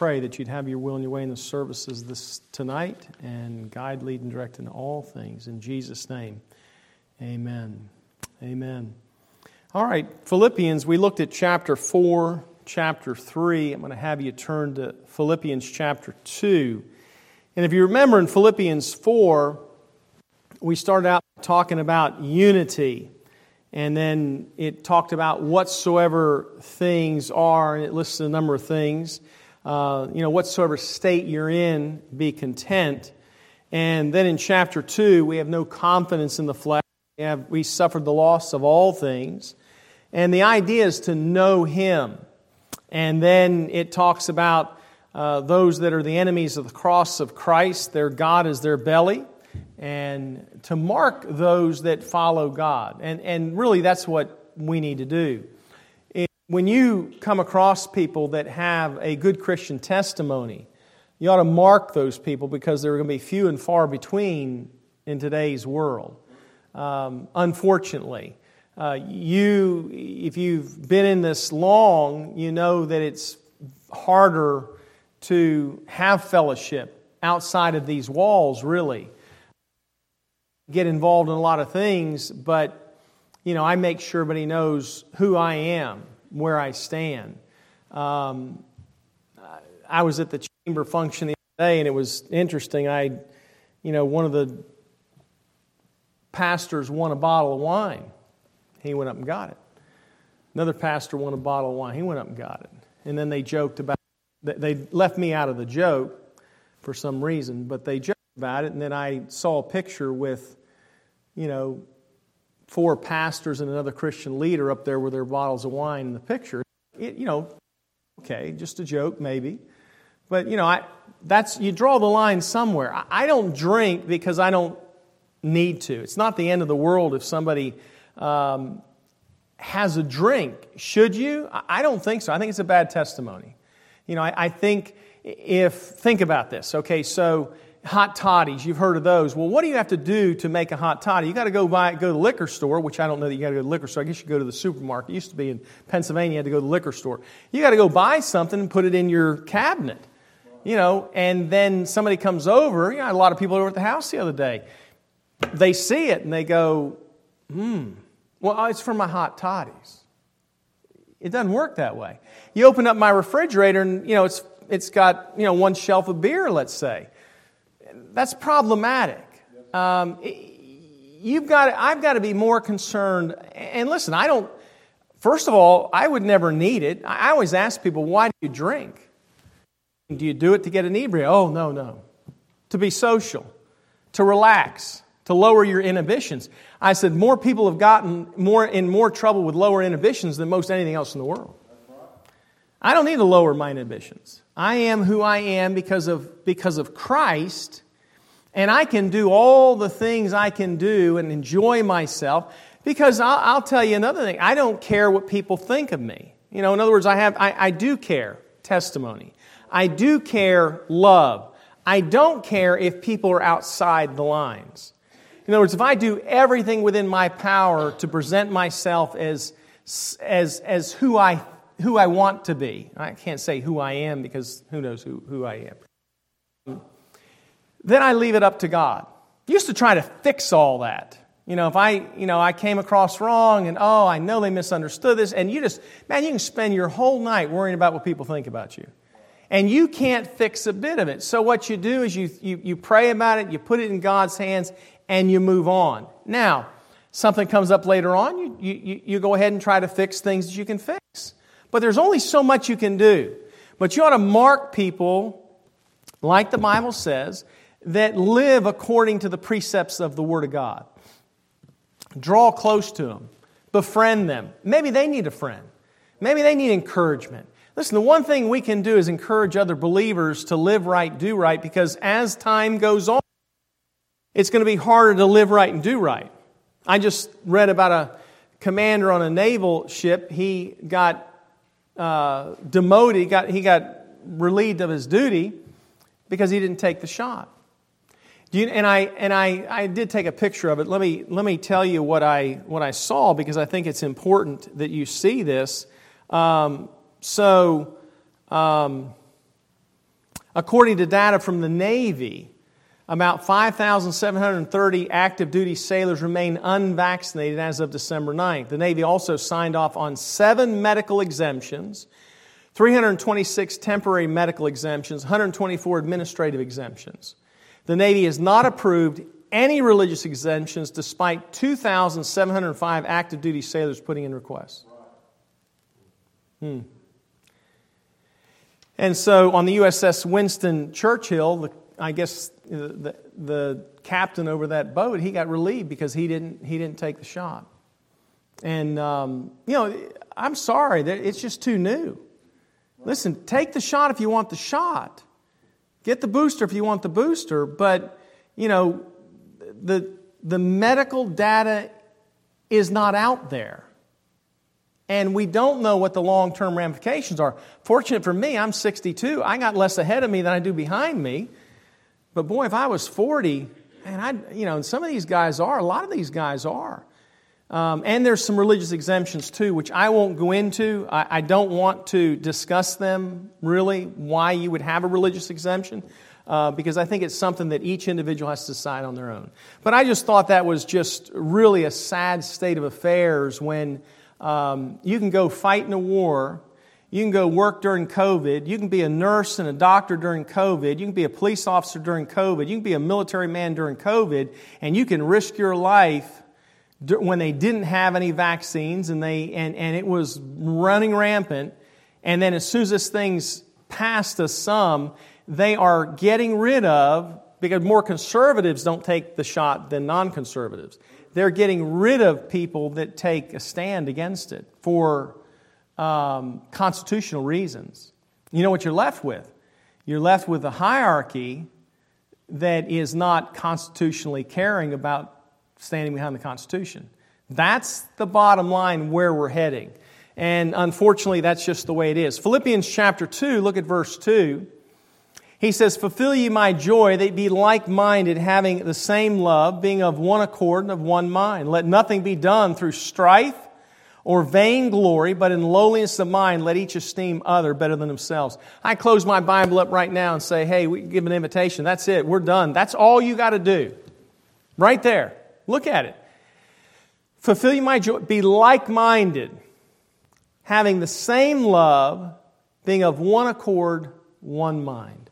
pray that you'd have your will and your way in the services this tonight and guide, lead, and direct in all things. In Jesus' name, amen. Amen. All right, Philippians, we looked at chapter 4, chapter 3. I'm going to have you turn to Philippians chapter 2. And if you remember in Philippians 4, we started out talking about unity. And then it talked about whatsoever things are, and it lists a number of things. Uh, you know, whatsoever state you're in, be content. And then in chapter 2, we have no confidence in the flesh. We, have, we suffered the loss of all things. And the idea is to know Him. And then it talks about uh, those that are the enemies of the cross of Christ, their God is their belly and to mark those that follow God. And, and really, that's what we need to do. When you come across people that have a good Christian testimony, you ought to mark those people because they're going to be few and far between in today's world. Um, unfortunately, uh, you, if you've been in this long, you know that it's harder to have fellowship outside of these walls, really get involved in a lot of things, but you know, I make sure everybody knows who I am, where I stand. Um, I was at the chamber function the other day, and it was interesting. I, you know, one of the pastors won a bottle of wine. He went up and got it. Another pastor won a bottle of wine. He went up and got it. And then they joked about. They left me out of the joke for some reason, but they joked about it. And then I saw a picture with you know, four pastors and another Christian leader up there with their bottles of wine in the picture. It, you know, okay, just a joke maybe. But, you know, I, that's, you draw the line somewhere. I, I don't drink because I don't need to. It's not the end of the world if somebody um, has a drink. Should you? I don't think so. I think it's a bad testimony. You know, I, I think if, think about this. Okay, so hot toddies. You've heard of those. Well, what do you have to do to make a hot toddy? You got to go buy, go to the liquor store, which I don't know that you got to go to the liquor store. I guess you go to the supermarket. It used to be in Pennsylvania, you had to go to the liquor store. You got to go buy something and put it in your cabinet. You know, and then somebody comes over. You know, a lot of people over at the house the other day. They see it and they go, hmm, well, it's for my hot toddies. It doesn't work that way. You open up my refrigerator and, you know, it's, it's got, you know, one shelf of beer, let's say that's problematic. Um, you've got, I've got to be more concerned. And listen, I don't, first of all, I would never need it. I always ask people, why do you drink? Do you do it to get inebriated? Oh, no, no. To be social, to relax, to lower your inhibitions. I said, more people have gotten more in more trouble with lower inhibitions than most anything else in the world. I don't need to lower my inhibitions. I am who I am because of, because of Christ and I can do all the things I can do and enjoy myself because I'll, I'll, tell you another thing. I don't care what people think of me. You know, in other words, I, have, I, I do care testimony. I do care love. I don't care if people are outside the lines. In other words, if I do everything within my power to present myself as, as, as who, I, who I want to be, I can't say who I am because who knows who, who I am. Then I leave it up to God. I used to try to fix all that. You know, if I, you know, I came across wrong and oh, I know they misunderstood this, and you just, man, you can spend your whole night worrying about what people think about you. And you can't fix a bit of it. So what you do is you, you, you pray about it, you put it in God's hands, and you move on. Now, something comes up later on, you, you, you go ahead and try to fix things that you can fix. But there's only so much you can do. But you ought to mark people, like the Bible says, that live according to the precepts of the Word of God. Draw close to them, befriend them. Maybe they need a friend, maybe they need encouragement. Listen, the one thing we can do is encourage other believers to live right, do right, because as time goes on, it's going to be harder to live right and do right. I just read about a commander on a naval ship. He got uh, demoted, he got, he got relieved of his duty because he didn't take the shot. You, and I, and I, I did take a picture of it. Let me, let me tell you what I, what I saw because I think it's important that you see this. Um, so, um, According to data from the Navy, about 5,730 active duty sailors remain unvaccinated as of December 9th. The Navy also signed off on seven medical exemptions, 326 temporary medical exemptions, 124 administrative exemptions. The Navy has not approved any religious exemptions despite 2,705 active duty sailors putting in requests. Hmm. And so on the USS Winston Churchill, the, I guess the, the captain over that boat, he got relieved because he didn't, he didn't take the shot. And, um, you know, I'm sorry, that it's just too new. Listen, take the shot if you want the shot. Get the booster if you want the booster. But, you know, the, the medical data is not out there. And we don't know what the long term ramifications are. Fortunate for me, I'm 62. I got less ahead of me than I do behind me. But boy, if I was 40, and I, you know, and some of these guys are, a lot of these guys are. Um, and there's some religious exemptions too, which I won't go into. I, I, don't want to discuss them really, why you would have a religious exemption, uh, because I think it's something that each individual has to decide on their own. But I just thought that was just really a sad state of affairs when um, you can go fight in a war, you can go work during COVID, you can be a nurse and a doctor during COVID, you can be a police officer during COVID, you can be a military man during COVID, and you can risk your life when they didn't have any vaccines and, they, and, and it was running rampant. And then as soon as this thing's passed to sum, they are getting rid of, because more conservatives don't take the shot than non conservatives. They're getting rid of people that take a stand against it for um, constitutional reasons. You know what you're left with? You're left with a hierarchy that is not constitutionally caring about standing behind the Constitution. That's the bottom line where we're heading. And unfortunately, that's just the way it is. Philippians chapter 2, look at verse 2. He says, Fulfill ye my joy, that be like minded, having the same love, being of one accord and of one mind. Let nothing be done through strife or vainglory, but in lowliness of mind, let each esteem other better than themselves. I close my Bible up right now and say, Hey, we give an invitation. That's it. We're done. That's all you got to do. Right there. Look at it. Fulfill my joy, be like minded, having the same love, being of one accord, one mind.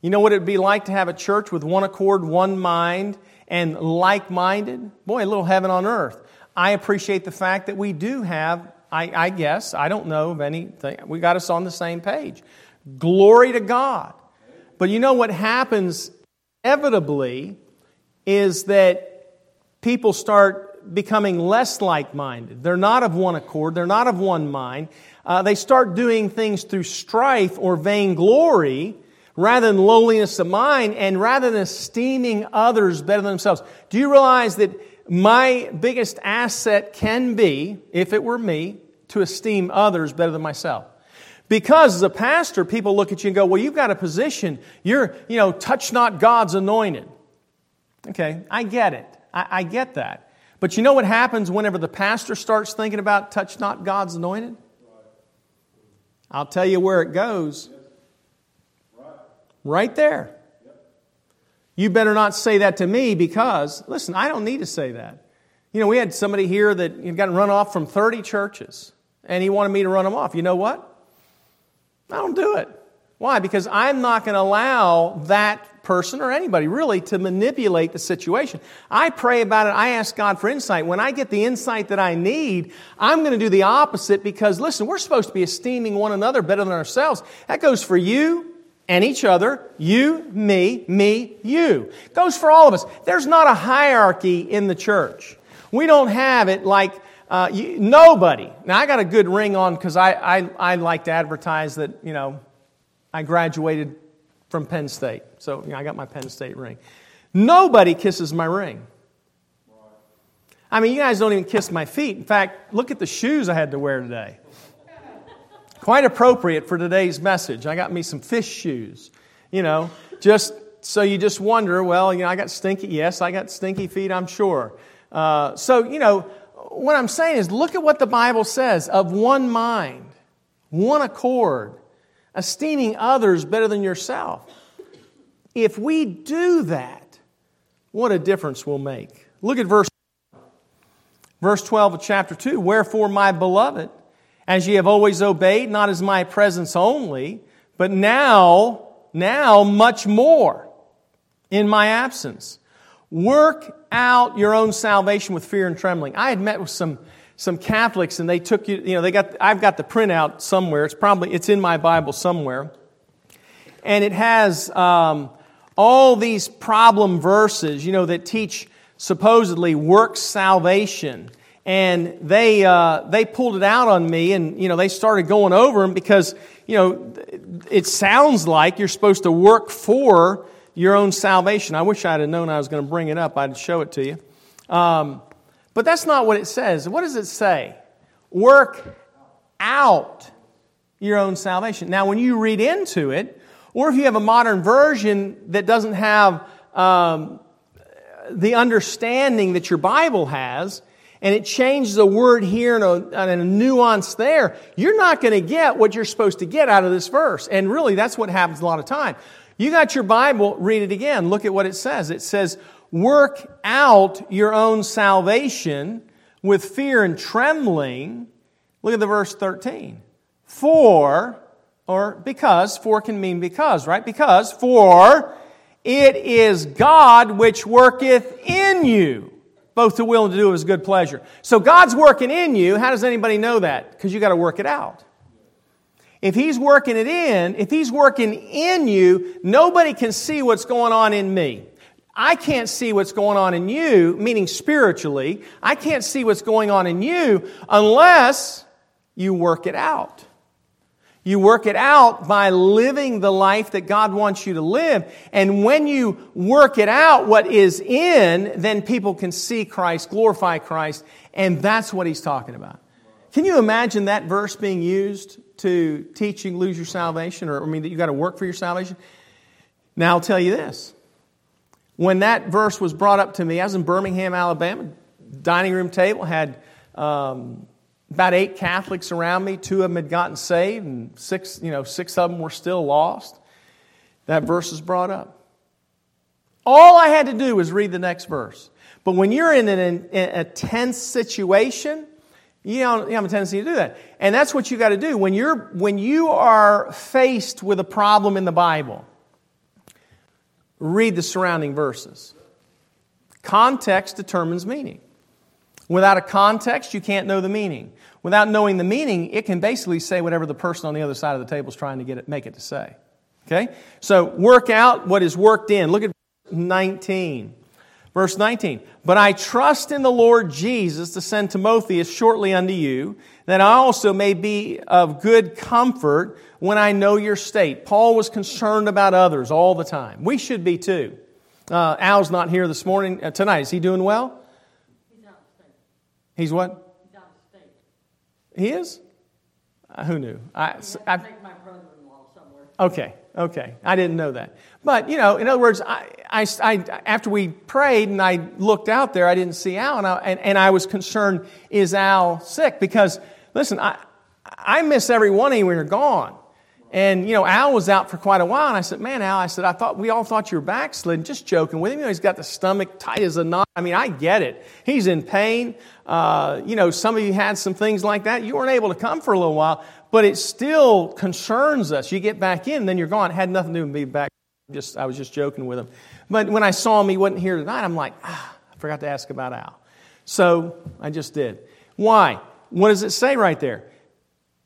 You know what it would be like to have a church with one accord, one mind, and like minded? Boy, a little heaven on earth. I appreciate the fact that we do have, I, I guess, I don't know of anything, we got us on the same page. Glory to God. But you know what happens inevitably is that people start becoming less like minded. They're not of one accord, they're not of one mind. Uh, they start doing things through strife or vainglory rather than lowliness of mind and rather than esteeming others better than themselves. Do you realize that my biggest asset can be, if it were me, to esteem others better than myself? Because as a pastor, people look at you and go, Well, you've got a position. You're, you know, touch not God's anointed. Okay, I get it. I, I get that. But you know what happens whenever the pastor starts thinking about touch not God's anointed? I'll tell you where it goes. Right there. You better not say that to me because, listen, I don't need to say that. You know, we had somebody here that got run off from 30 churches, and he wanted me to run him off. You know what? I don't do it. Why? Because I'm not going to allow that person or anybody really to manipulate the situation. I pray about it. I ask God for insight. When I get the insight that I need, I'm going to do the opposite because listen, we're supposed to be esteeming one another better than ourselves. That goes for you and each other. You, me, me, you. Goes for all of us. There's not a hierarchy in the church. We don't have it like uh, you, nobody. Now I got a good ring on because I, I, I like to advertise that, you know, I graduated from Penn State. So you know, I got my Penn State ring. Nobody kisses my ring. I mean, you guys don't even kiss my feet. In fact, look at the shoes I had to wear today. Quite appropriate for today's message. I got me some fish shoes. You know, just so you just wonder, well, you know, I got stinky. Yes, I got stinky feet, I'm sure. Uh, so, you know, what I'm saying is look at what the Bible says of one mind, one accord. Esteeming others better than yourself. If we do that, what a difference we'll make. Look at verse verse 12 of chapter 2. Wherefore, my beloved, as ye have always obeyed, not as my presence only, but now, now much more in my absence. Work out your own salvation with fear and trembling. I had met with some, some Catholics and they took you, you know, they got, I've got the printout somewhere. It's probably, it's in my Bible somewhere. And it has um, all these problem verses, you know, that teach supposedly works salvation. And they, uh, they pulled it out on me and, you know, they started going over them because, you know, it sounds like you're supposed to work for your own salvation. I wish I'd have known I was going to bring it up. I'd show it to you. Um, but that's not what it says. What does it say? Work out your own salvation. Now, when you read into it, or if you have a modern version that doesn't have um, the understanding that your Bible has, and it changes a word here and a, and a nuance there, you're not going to get what you're supposed to get out of this verse. And really, that's what happens a lot of time. You got your Bible, read it again. Look at what it says. It says, Work out your own salvation with fear and trembling. Look at the verse 13. For, or because, for can mean because, right? Because, for it is God which worketh in you, both to will and to do of his good pleasure. So God's working in you. How does anybody know that? Because you got to work it out. If he's working it in, if he's working in you, nobody can see what's going on in me. I can't see what's going on in you, meaning spiritually. I can't see what's going on in you unless you work it out. You work it out by living the life that God wants you to live. And when you work it out, what is in, then people can see Christ, glorify Christ, and that's what he's talking about. Can you imagine that verse being used to teach you lose your salvation, or I mean that you got to work for your salvation? Now I'll tell you this. When that verse was brought up to me, I was in Birmingham, Alabama, dining room table, had um, about eight Catholics around me. Two of them had gotten saved, and six, you know, six of them were still lost. That verse is brought up. All I had to do was read the next verse. But when you're in, an, in a tense situation, you don't you have a tendency to do that. And that's what you got to do. When, you're, when you are faced with a problem in the Bible, read the surrounding verses. Context determines meaning. Without a context, you can't know the meaning. Without knowing the meaning, it can basically say whatever the person on the other side of the table is trying to get it, make it to say. Okay? So work out what is worked in. Look at 19. Verse 19, but I trust in the Lord Jesus to send Timotheus shortly unto you, that I also may be of good comfort when I know your state. Paul was concerned about others all the time. We should be too. Uh, Al's not here this morning, uh, tonight. Is he doing well? He's out of state. He's what? He's out of state. He is? Uh, who knew? I, I, take my brother-in-law somewhere. Okay, okay. I didn't know that. But, you know, in other words, I, I, I, after we prayed and I looked out there, I didn't see Al, and I, and, and I was concerned, is Al sick? Because, listen, I, I miss every one of you when you're gone. And, you know, Al was out for quite a while, and I said, man, Al, I said, I thought, we all thought you were backslidden. Just joking with him. You know, he's got the stomach tight as a knot. I mean, I get it. He's in pain. Uh, you know, some of you had some things like that. You weren't able to come for a little while, but it still concerns us. You get back in, then you're gone. It had nothing to do with being back just, I was just joking with him. But when I saw him, he wasn't here tonight. I'm like, ah, I forgot to ask about Al. So I just did. Why? What does it say right there?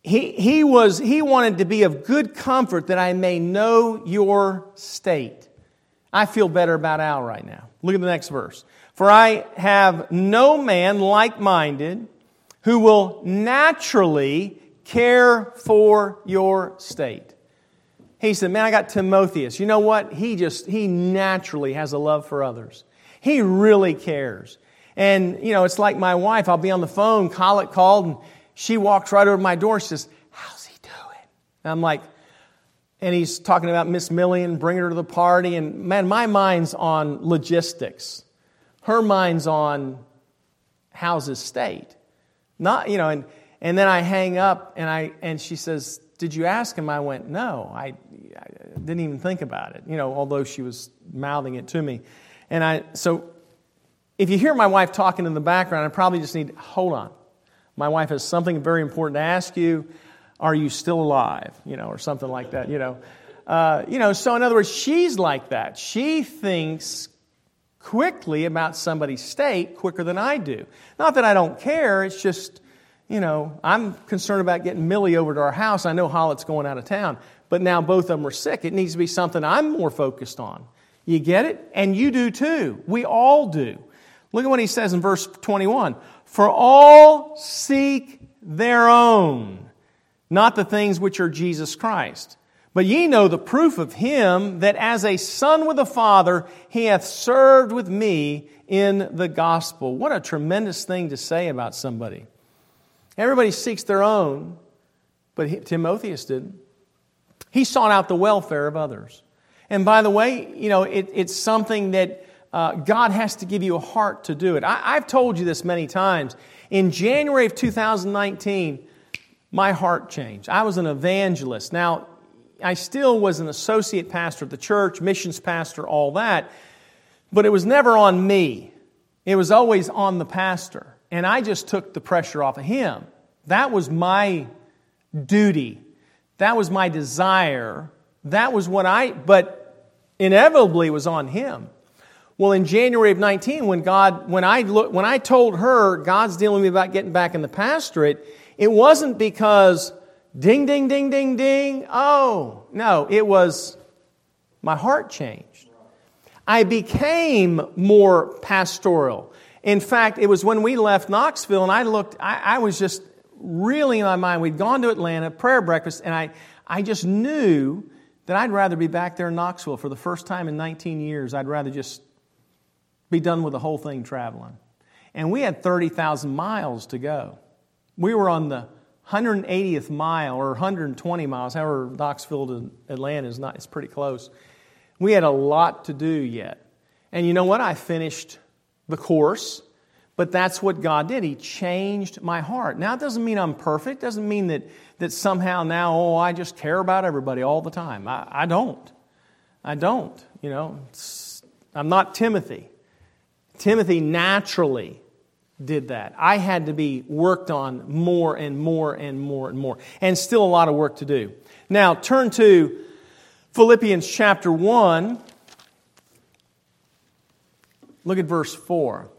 He, he, was, he wanted to be of good comfort that I may know your state. I feel better about Al right now. Look at the next verse. For I have no man like minded who will naturally care for your state. He said, Man, I got Timotheus. You know what? He just, he naturally has a love for others. He really cares. And, you know, it's like my wife. I'll be on the phone, Collet called, and she walks right over my door. She says, How's he doing? And I'm like, and he's talking about Miss Millian, bringing her to the party. And man, my mind's on logistics. Her mind's on how's his state. Not, you know, and, and then I hang up and, I, and she says, Did you ask him? I went, No, I, I didn't even think about it, you know, although she was mouthing it to me. And I, so if you hear my wife talking in the background, I probably just need, hold on. My wife has something very important to ask you. Are you still alive? You know, or something like that, you know. Uh, you know, so in other words, she's like that. She thinks quickly about somebody's state quicker than I do. Not that I don't care, it's just, you know, I'm concerned about getting Millie over to our house. I know Hollett's going out of town, but now both of them are sick. It needs to be something I'm more focused on. You get it? And you do too. We all do. Look at what he says in verse 21 For all seek their own, not the things which are Jesus Christ. But ye know the proof of him that as a son with a father, he hath served with me in the gospel. What a tremendous thing to say about somebody. Everybody seeks their own, but he, Timotheus didn't. He sought out the welfare of others. And by the way, you know, it, it's something that uh, God has to give you a heart to do it. I, I've told you this many times. In January of 2019, my heart changed. I was an evangelist. Now, I still was an associate pastor of the church, missions pastor, all that, but it was never on me. It was always on the pastor. And I just took the pressure off of him. That was my duty. That was my desire. That was what I, but inevitably was on him. Well, in January of 19, when God, when I look, when I told her God's dealing with me about getting back in the pastorate, it wasn't because Ding, ding, ding, ding, ding. Oh, no, it was my heart changed. I became more pastoral. In fact, it was when we left Knoxville and I looked, I, I was just really in my mind. We'd gone to Atlanta, prayer breakfast, and I, I just knew that I'd rather be back there in Knoxville for the first time in 19 years. I'd rather just be done with the whole thing traveling. And we had 30,000 miles to go. We were on the 180th mile or 120 miles, however, Knoxville to Atlanta is not, it's pretty close. We had a lot to do yet. And you know what? I finished the course, but that's what God did. He changed my heart. Now, it doesn't mean I'm perfect, it doesn't mean that, that somehow now, oh, I just care about everybody all the time. I, I don't. I don't. You know, I'm not Timothy. Timothy naturally did that. I had to be worked on more and more and more and more, and still a lot of work to do. Now, turn to Philippians chapter 1. Look at verse 4.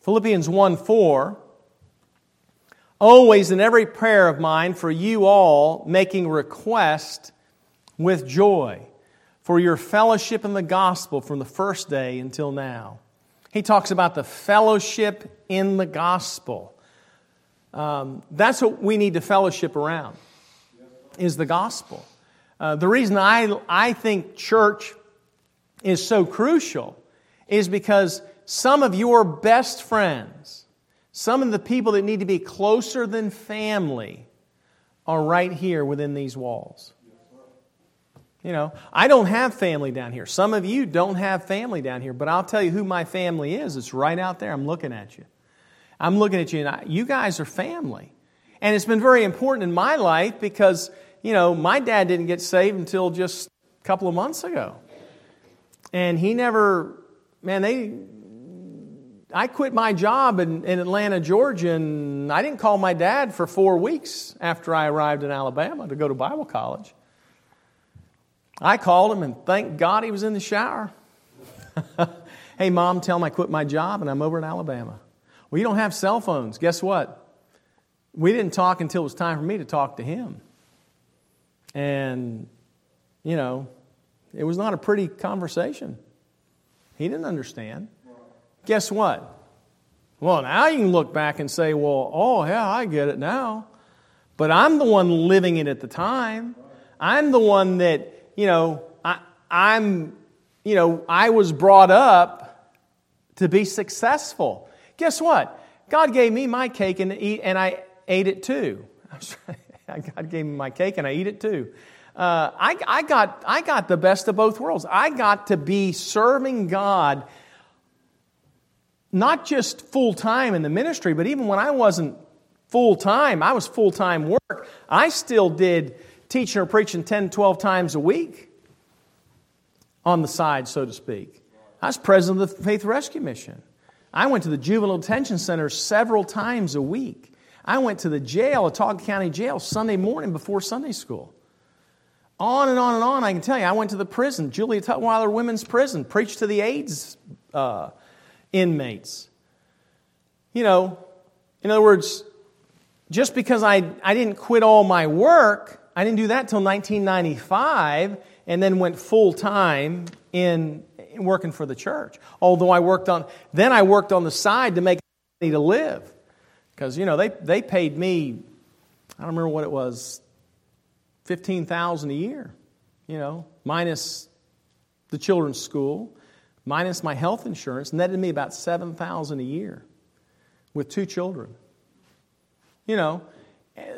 Philippians 1 4. Always in every prayer of mine for you all, making request with joy for your fellowship in the gospel from the first day until now he talks about the fellowship in the gospel. Um, that's what we need to fellowship around, is the gospel. Uh, the reason I, I think church is so crucial is because some of your best friends, some of the people that need to be closer than family, are right here within these walls. You know, I don't have family down here. Some of you don't have family down here, but I'll tell you who my family is. It's right out there. I'm looking at you. I'm looking at you, and I, you guys are family. And it's been very important in my life because, you know, my dad didn't get saved until just a couple of months ago. And he never, man, they, I quit my job in, in Atlanta, Georgia, and I didn't call my dad for four weeks after I arrived in Alabama to go to Bible college. I called him and thank God he was in the shower. hey, mom, tell him I quit my job and I'm over in Alabama. Well, you don't have cell phones. Guess what? We didn't talk until it was time for me to talk to him. And, you know, it was not a pretty conversation. He didn't understand. Guess what? Well, now you can look back and say, well, oh, yeah, I get it now. But I'm the one living it at the time. I'm the one that you know, I, I'm, you know, I was brought up to be successful. Guess what? God gave me my cake and, eat, and I ate it too. God gave me my cake and I eat it too. Uh, I, I, got, I got the best of both worlds. I got to be serving God not just full time in the ministry, but even when I wasn't full time. I was full time work. I still did teaching or preaching 10, 12 times a week on the side, so to speak. I was president of the Faith Rescue Mission. I went to the juvenile detention center several times a week. I went to the jail, Autauga County Jail, Sunday morning before Sunday school. On and on and on, I can tell you. I went to the prison, Julia Tutwiler Women's Prison, preached to the AIDS uh, inmates. You know, in other words, just because I, I didn't quit all my work, I didn't do that until 1995 and then went full time in, in, working for the church. Although I worked on, then I worked on the side to make money to live. Because, you know, they, they paid me, I don't remember what it was, 15000 a year, you know, minus the children's school, minus my health insurance, netted me about 7000 a year with two children. You know,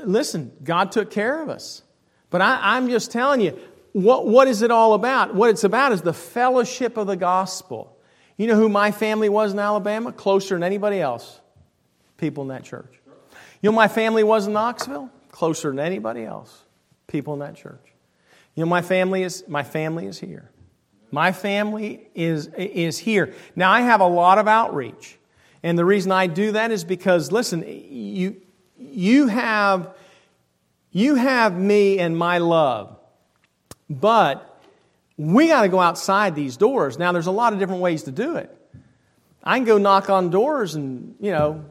listen, God took care of us. But I, am just telling you, what, what is it all about? What it's about is the fellowship of the gospel. You know who my family was in Alabama? Closer than anybody else. People in that church. You know my family was in Knoxville? Closer than anybody else. People in that church. You know my family is my family is here. My family is, is here. Now I have a lot of outreach. And the reason I do that is because, listen, you, you have, you have me and my love, but we got to go outside these doors. Now, there's a lot of different ways to do it. I can go knock on doors and, you know,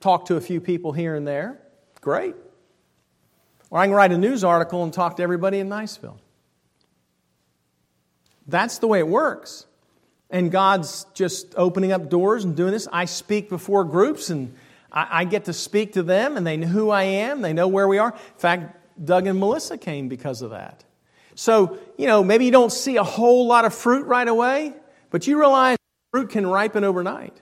talk to a few people here and there. Great. Or I can write a news article and talk to everybody in Niceville. That's the way it works. And God's just opening up doors and doing this. I speak before groups and I, I get to speak to them and they know who I am, they know where we are. In fact, Doug and Melissa came because of that. So, you know, maybe you don't see a whole lot of fruit right away, but you realize fruit can ripen overnight.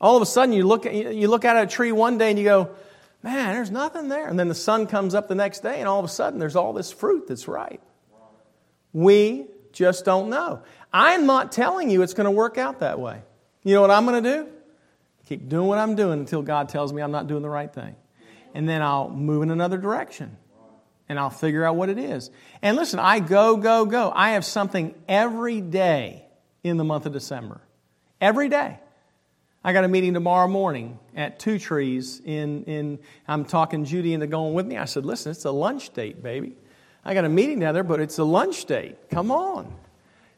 All of a sudden, you look, at, you look at a tree one day and you go, man, there's nothing there. And then the sun comes up the next day, and all of a sudden, there's all this fruit that's ripe. We just don't know. I'm not telling you it's going to work out that way. You know what I'm going to do? Keep doing what I'm doing until God tells me I'm not doing the right thing. And then I'll move in another direction and I'll figure out what it is. And listen, I go, go, go. I have something every day in the month of December. Every day. I got a meeting tomorrow morning at Two Trees in, in I'm talking Judy into going with me. I said, listen, it's a lunch date, baby. I got a meeting down there, but it's a lunch date. Come on.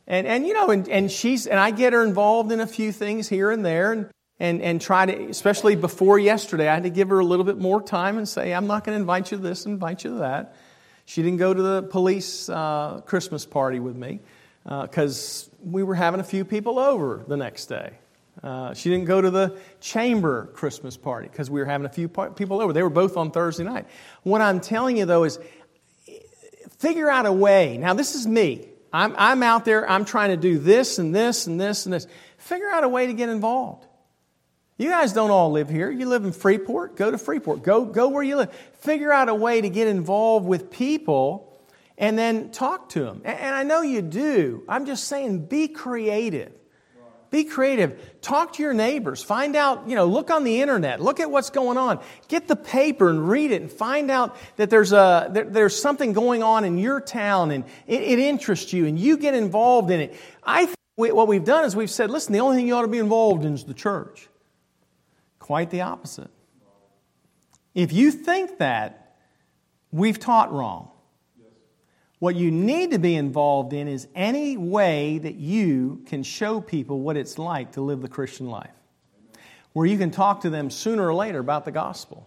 And, and you know, and, and she's, and I get her involved in a few things here and there. And, and, and try to, especially before yesterday, I had to give her a little bit more time and say, I'm not going to invite you to this, invite you to that. She didn't go to the police uh, Christmas party with me because uh, we were having a few people over the next day. Uh, she didn't go to the chamber Christmas party because we were having a few people over. They were both on Thursday night. What I'm telling you, though, is figure out a way. Now, this is me. I'm, I'm out there, I'm trying to do this and this and this and this. Figure out a way to get involved. You guys don't all live here. You live in Freeport. Go to Freeport. Go, go where you live. Figure out a way to get involved with people and then talk to them. And I know you do. I'm just saying be creative. Be creative. Talk to your neighbors. Find out, you know, look on the internet. Look at what's going on. Get the paper and read it and find out that there's, a, there, there's something going on in your town and it, it interests you and you get involved in it. I think what we've done is we've said, listen, the only thing you ought to be involved in is the church. Quite the opposite. If you think that, we've taught wrong. What you need to be involved in is any way that you can show people what it's like to live the Christian life, where you can talk to them sooner or later about the gospel.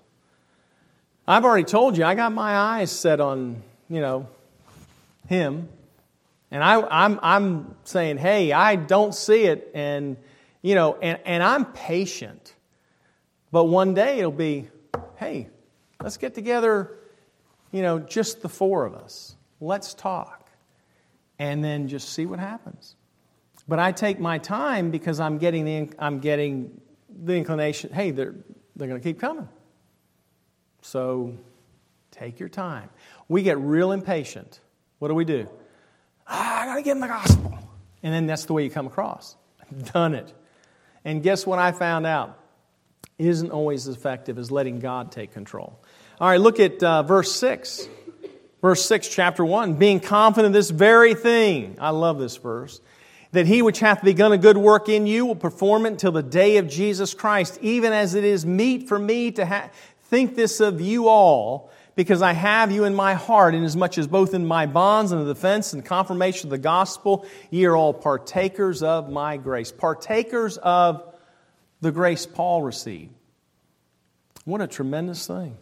I've already told you, I got my eyes set on, you know, him. And I, am I'm, I'm saying, hey, I don't see it. And, you know, and, and I'm patient. But one day it'll be, hey, let's get together, you know, just the four of us. Let's talk. And then just see what happens. But I take my time because I'm getting the, I'm getting the inclination, hey, they're, they're going to keep coming. So take your time. We get real impatient. What do we do? Ah, I got to get in the gospel. And then that's the way you come across. Done it. And guess what I found out? isn't always as effective as letting God take control. All right, look at uh, verse 6. Verse 6, chapter 1. Being confident of this very thing. I love this verse. That he which hath begun a good work in you will perform it until the day of Jesus Christ, even as it is meet for me to ha- think this of you all, because I have you in my heart, inasmuch as both in my bonds and the defense and confirmation of the gospel, ye are all partakers of my grace. Partakers of the grace Paul received. What a tremendous thing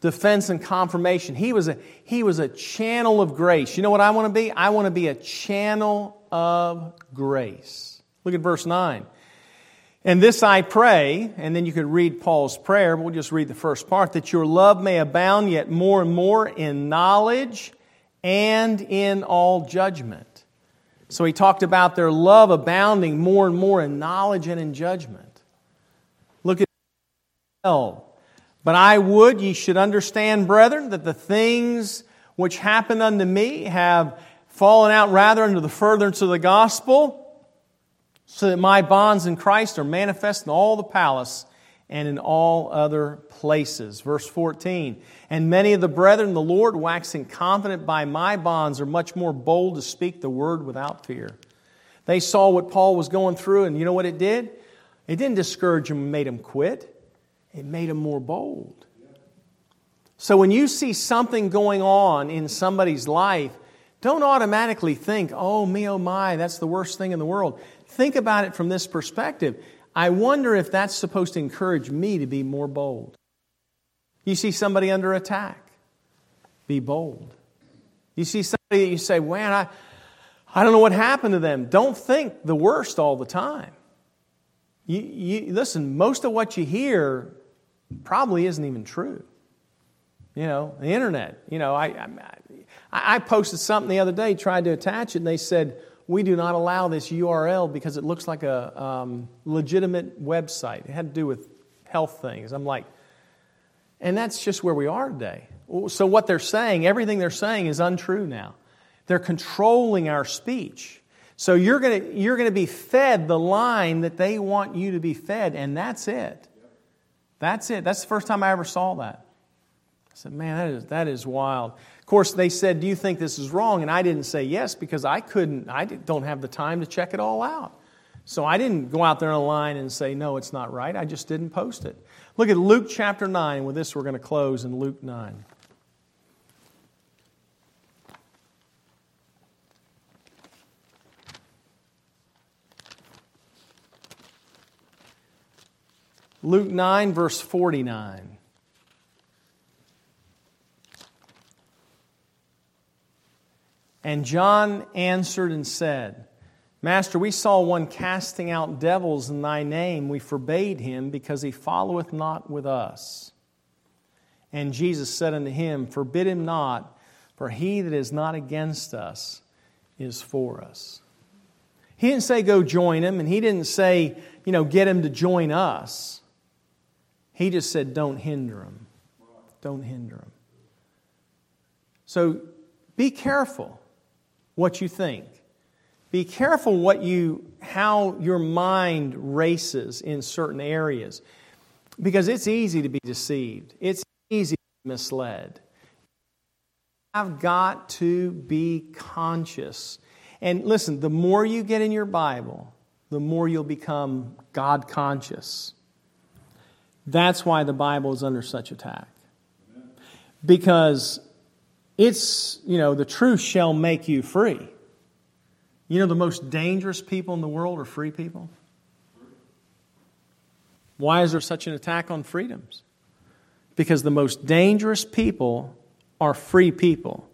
defense and confirmation. He was, a, he was a channel of grace. You know what I want to be? I want to be a channel of grace. Look at verse 9. And this I pray, and then you could read Paul's prayer, but we'll just read the first part, that your love may abound yet more and more in knowledge and in all judgment. So he talked about their love abounding more and more in knowledge and in judgment. Look at 12. But I would ye should understand, brethren, that the things which happened unto me have fallen out rather unto the furtherance of the gospel, so that my bonds in Christ are manifest in all the palace and in all other places. Verse 14. And many of the brethren, the Lord, waxing confident by my bonds, are much more bold to speak the word without fear. They saw what Paul was going through, and you know what it did? It didn't discourage him and made him quit it made them more bold. So when you see something going on in somebody's life, don't automatically think, oh, me, oh, my, that's the worst thing in the world. Think about it from this perspective. I wonder if that's supposed to encourage me to be more bold. You see somebody under attack, be bold. You see somebody that you say, man, I, I don't know what happened to them. Don't think the worst all the time. You, you, listen, most of what you hear probably isn't even true. You know, the internet. You know, I, I, I posted something the other day, tried to attach it, and they said, we do not allow this URL because it looks like a um, legitimate website. It had to do with health things. I'm like, and that's just where we are today. So, what they're saying, everything they're saying is untrue now. They're controlling our speech. So, you're going you're to be fed the line that they want you to be fed, and that's it. That's it. That's the first time I ever saw that. I said, man, that is, that is wild. Of course, they said, do you think this is wrong? And I didn't say yes because I couldn't, I don't have the time to check it all out. So I didn't go out there on a line and say, no, it's not right. I just didn't post it. Look at Luke chapter 9. With this, we're going to close in Luke 9. Luke 9, verse 49. And John answered and said, Master, we saw one casting out devils in thy name. We forbade him because he followeth not with us. And Jesus said unto him, Forbid him not, for he that is not against us is for us. He didn't say go join him, and he didn't say, you know, get him to join us. He just said, don't hinder them. Don't hinder them. So be careful what you think. Be careful what you, how your mind races in certain areas. Because it's easy to be deceived. It's easy to be misled. I've got to be conscious. And listen, the more you get in your Bible, the more you'll become God conscious. That's why the Bible is under such attack. Because it's, you know, the truth shall make you free. You know, the most dangerous people in the world are free people. Why is there such an attack on freedoms? Because the most dangerous people are free people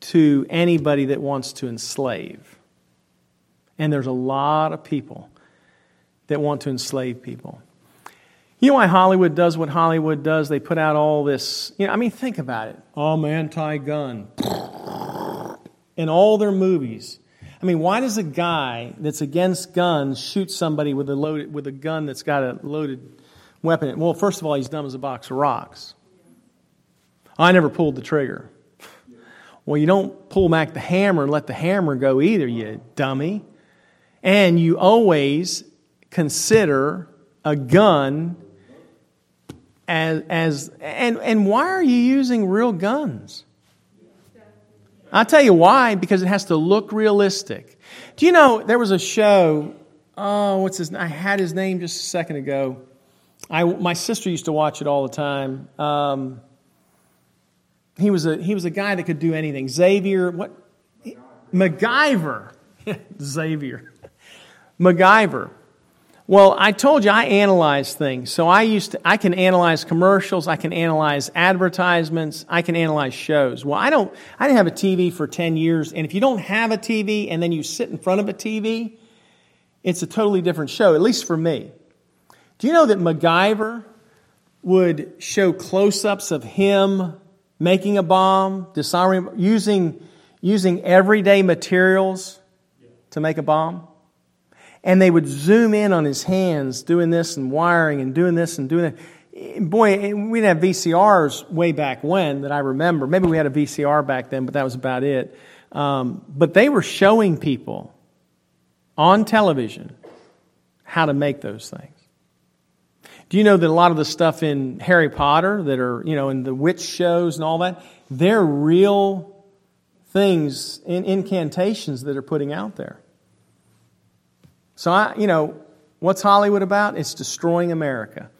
to anybody that wants to enslave. And there's a lot of people that want to enslave people. You know why Hollywood does what Hollywood does? They put out all this, you know, I mean, think about it. Oh, I'm anti gun. In all their movies. I mean, why does a guy that's against guns shoot somebody with a, loaded, with a gun that's got a loaded weapon? Well, first of all, he's dumb as a box of rocks. I never pulled the trigger. Well, you don't pull back the hammer and let the hammer go either, you dummy. And you always consider a gun as, as and, and why are you using real guns? I'll tell you why, because it has to look realistic. Do you know there was a show? Oh, what's his? I had his name just a second ago. I, my sister used to watch it all the time. Um, he was a he was a guy that could do anything. Xavier, what? MacGyver. Xavier. MacGyver. Well, I told you I analyze things. So I used to, I can analyze commercials, I can analyze advertisements, I can analyze shows. Well, I don't, I didn't have a TV for 10 years. And if you don't have a TV and then you sit in front of a TV, it's a totally different show, at least for me. Do you know that MacGyver would show close ups of him making a bomb, disarming, using, using everyday materials to make a bomb? And they would zoom in on his hands doing this and wiring and doing this and doing that. Boy, we didn't have VCRs way back when that I remember. Maybe we had a VCR back then, but that was about it. Um, but they were showing people on television how to make those things. Do you know that a lot of the stuff in Harry Potter that are, you know, in the witch shows and all that, they're real things, in incantations that are putting out there. So, I, you know, what's Hollywood about? It's destroying America.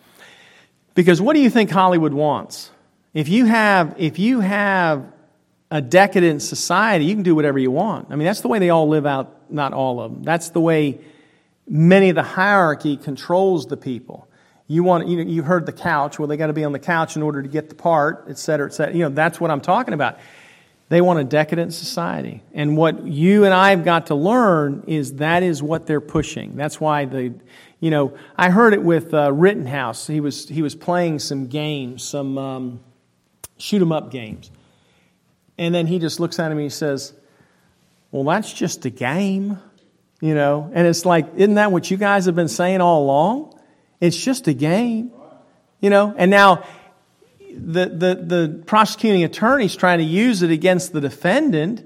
Because what do you think Hollywood wants? If you have, if you have a decadent society, you can do whatever you want. I mean, that's the way they all live out, not all of them. That's the way many of the hierarchy controls the people. You want, you know, you heard the couch. Well, they got to be on the couch in order to get the part, et cetera, et cetera. You know, that's what I'm talking about. They want a decadent society. And what you and I have got to learn is that is what they're pushing. That's why the, you know, I heard it with uh, Rittenhouse. He was, he was playing some games, some um, shoot 'em up games. And then he just looks at him and he says, Well, that's just a game, you know? And it's like, isn't that what you guys have been saying all along? It's just a game, you know? And now, the, the, the prosecuting attorney's trying to use it against the defendant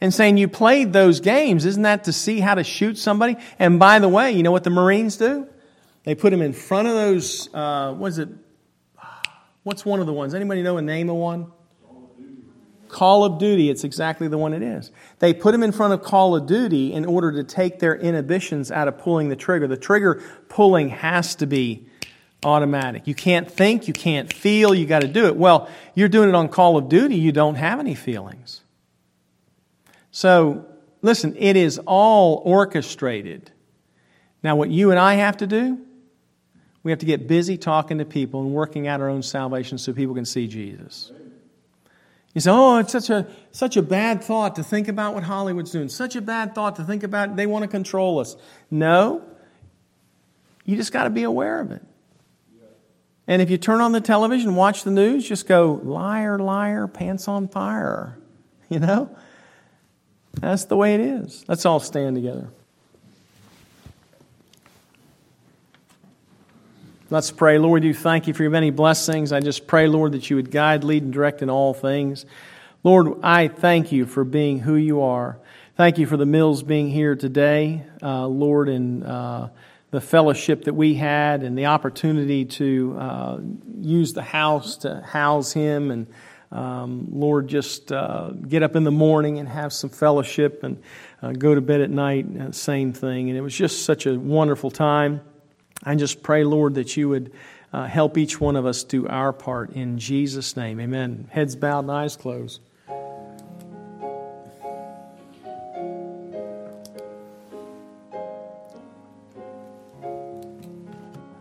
and saying, You played those games. Isn't that to see how to shoot somebody? And by the way, you know what the Marines do? They put them in front of those, uh, what is it? What's one of the ones? Anybody know a name of one? Call of Duty, it's exactly the one it is. They put them in front of Call of Duty in order to take their inhibitions out of pulling the trigger. The trigger pulling has to be automatic. You can't think, you can't feel, you got to do it. Well, you're doing it on Call of Duty, you don't have any feelings. So, listen, it is all orchestrated. Now, what you and I have to do, we have to get busy talking to people and working out our own salvation so people can see Jesus. You say, oh, it's such a, such a bad thought to think about what Hollywood's doing. Such a bad thought to think about they want to control us. No, you just got to be aware of it. And if you turn on the television, watch the news, just go, liar, liar, pants on fire. You know? That's the way it is. Let's all stand together. Let's pray. Lord, you thank you for your many blessings. I just pray, Lord, that you would guide, lead, and direct in all things. Lord, I thank you for being who you are. Thank you for the mills being here today, uh, Lord, and uh, the fellowship that we had and the opportunity to uh, use the house to house him and um, Lord, just uh, get up in the morning and have some fellowship and uh, go to bed at night, uh, same thing. And it was just such a wonderful time. I just pray, Lord, that you would uh, help each one of us do our part in Jesus' name. Amen. Heads bowed and eyes closed.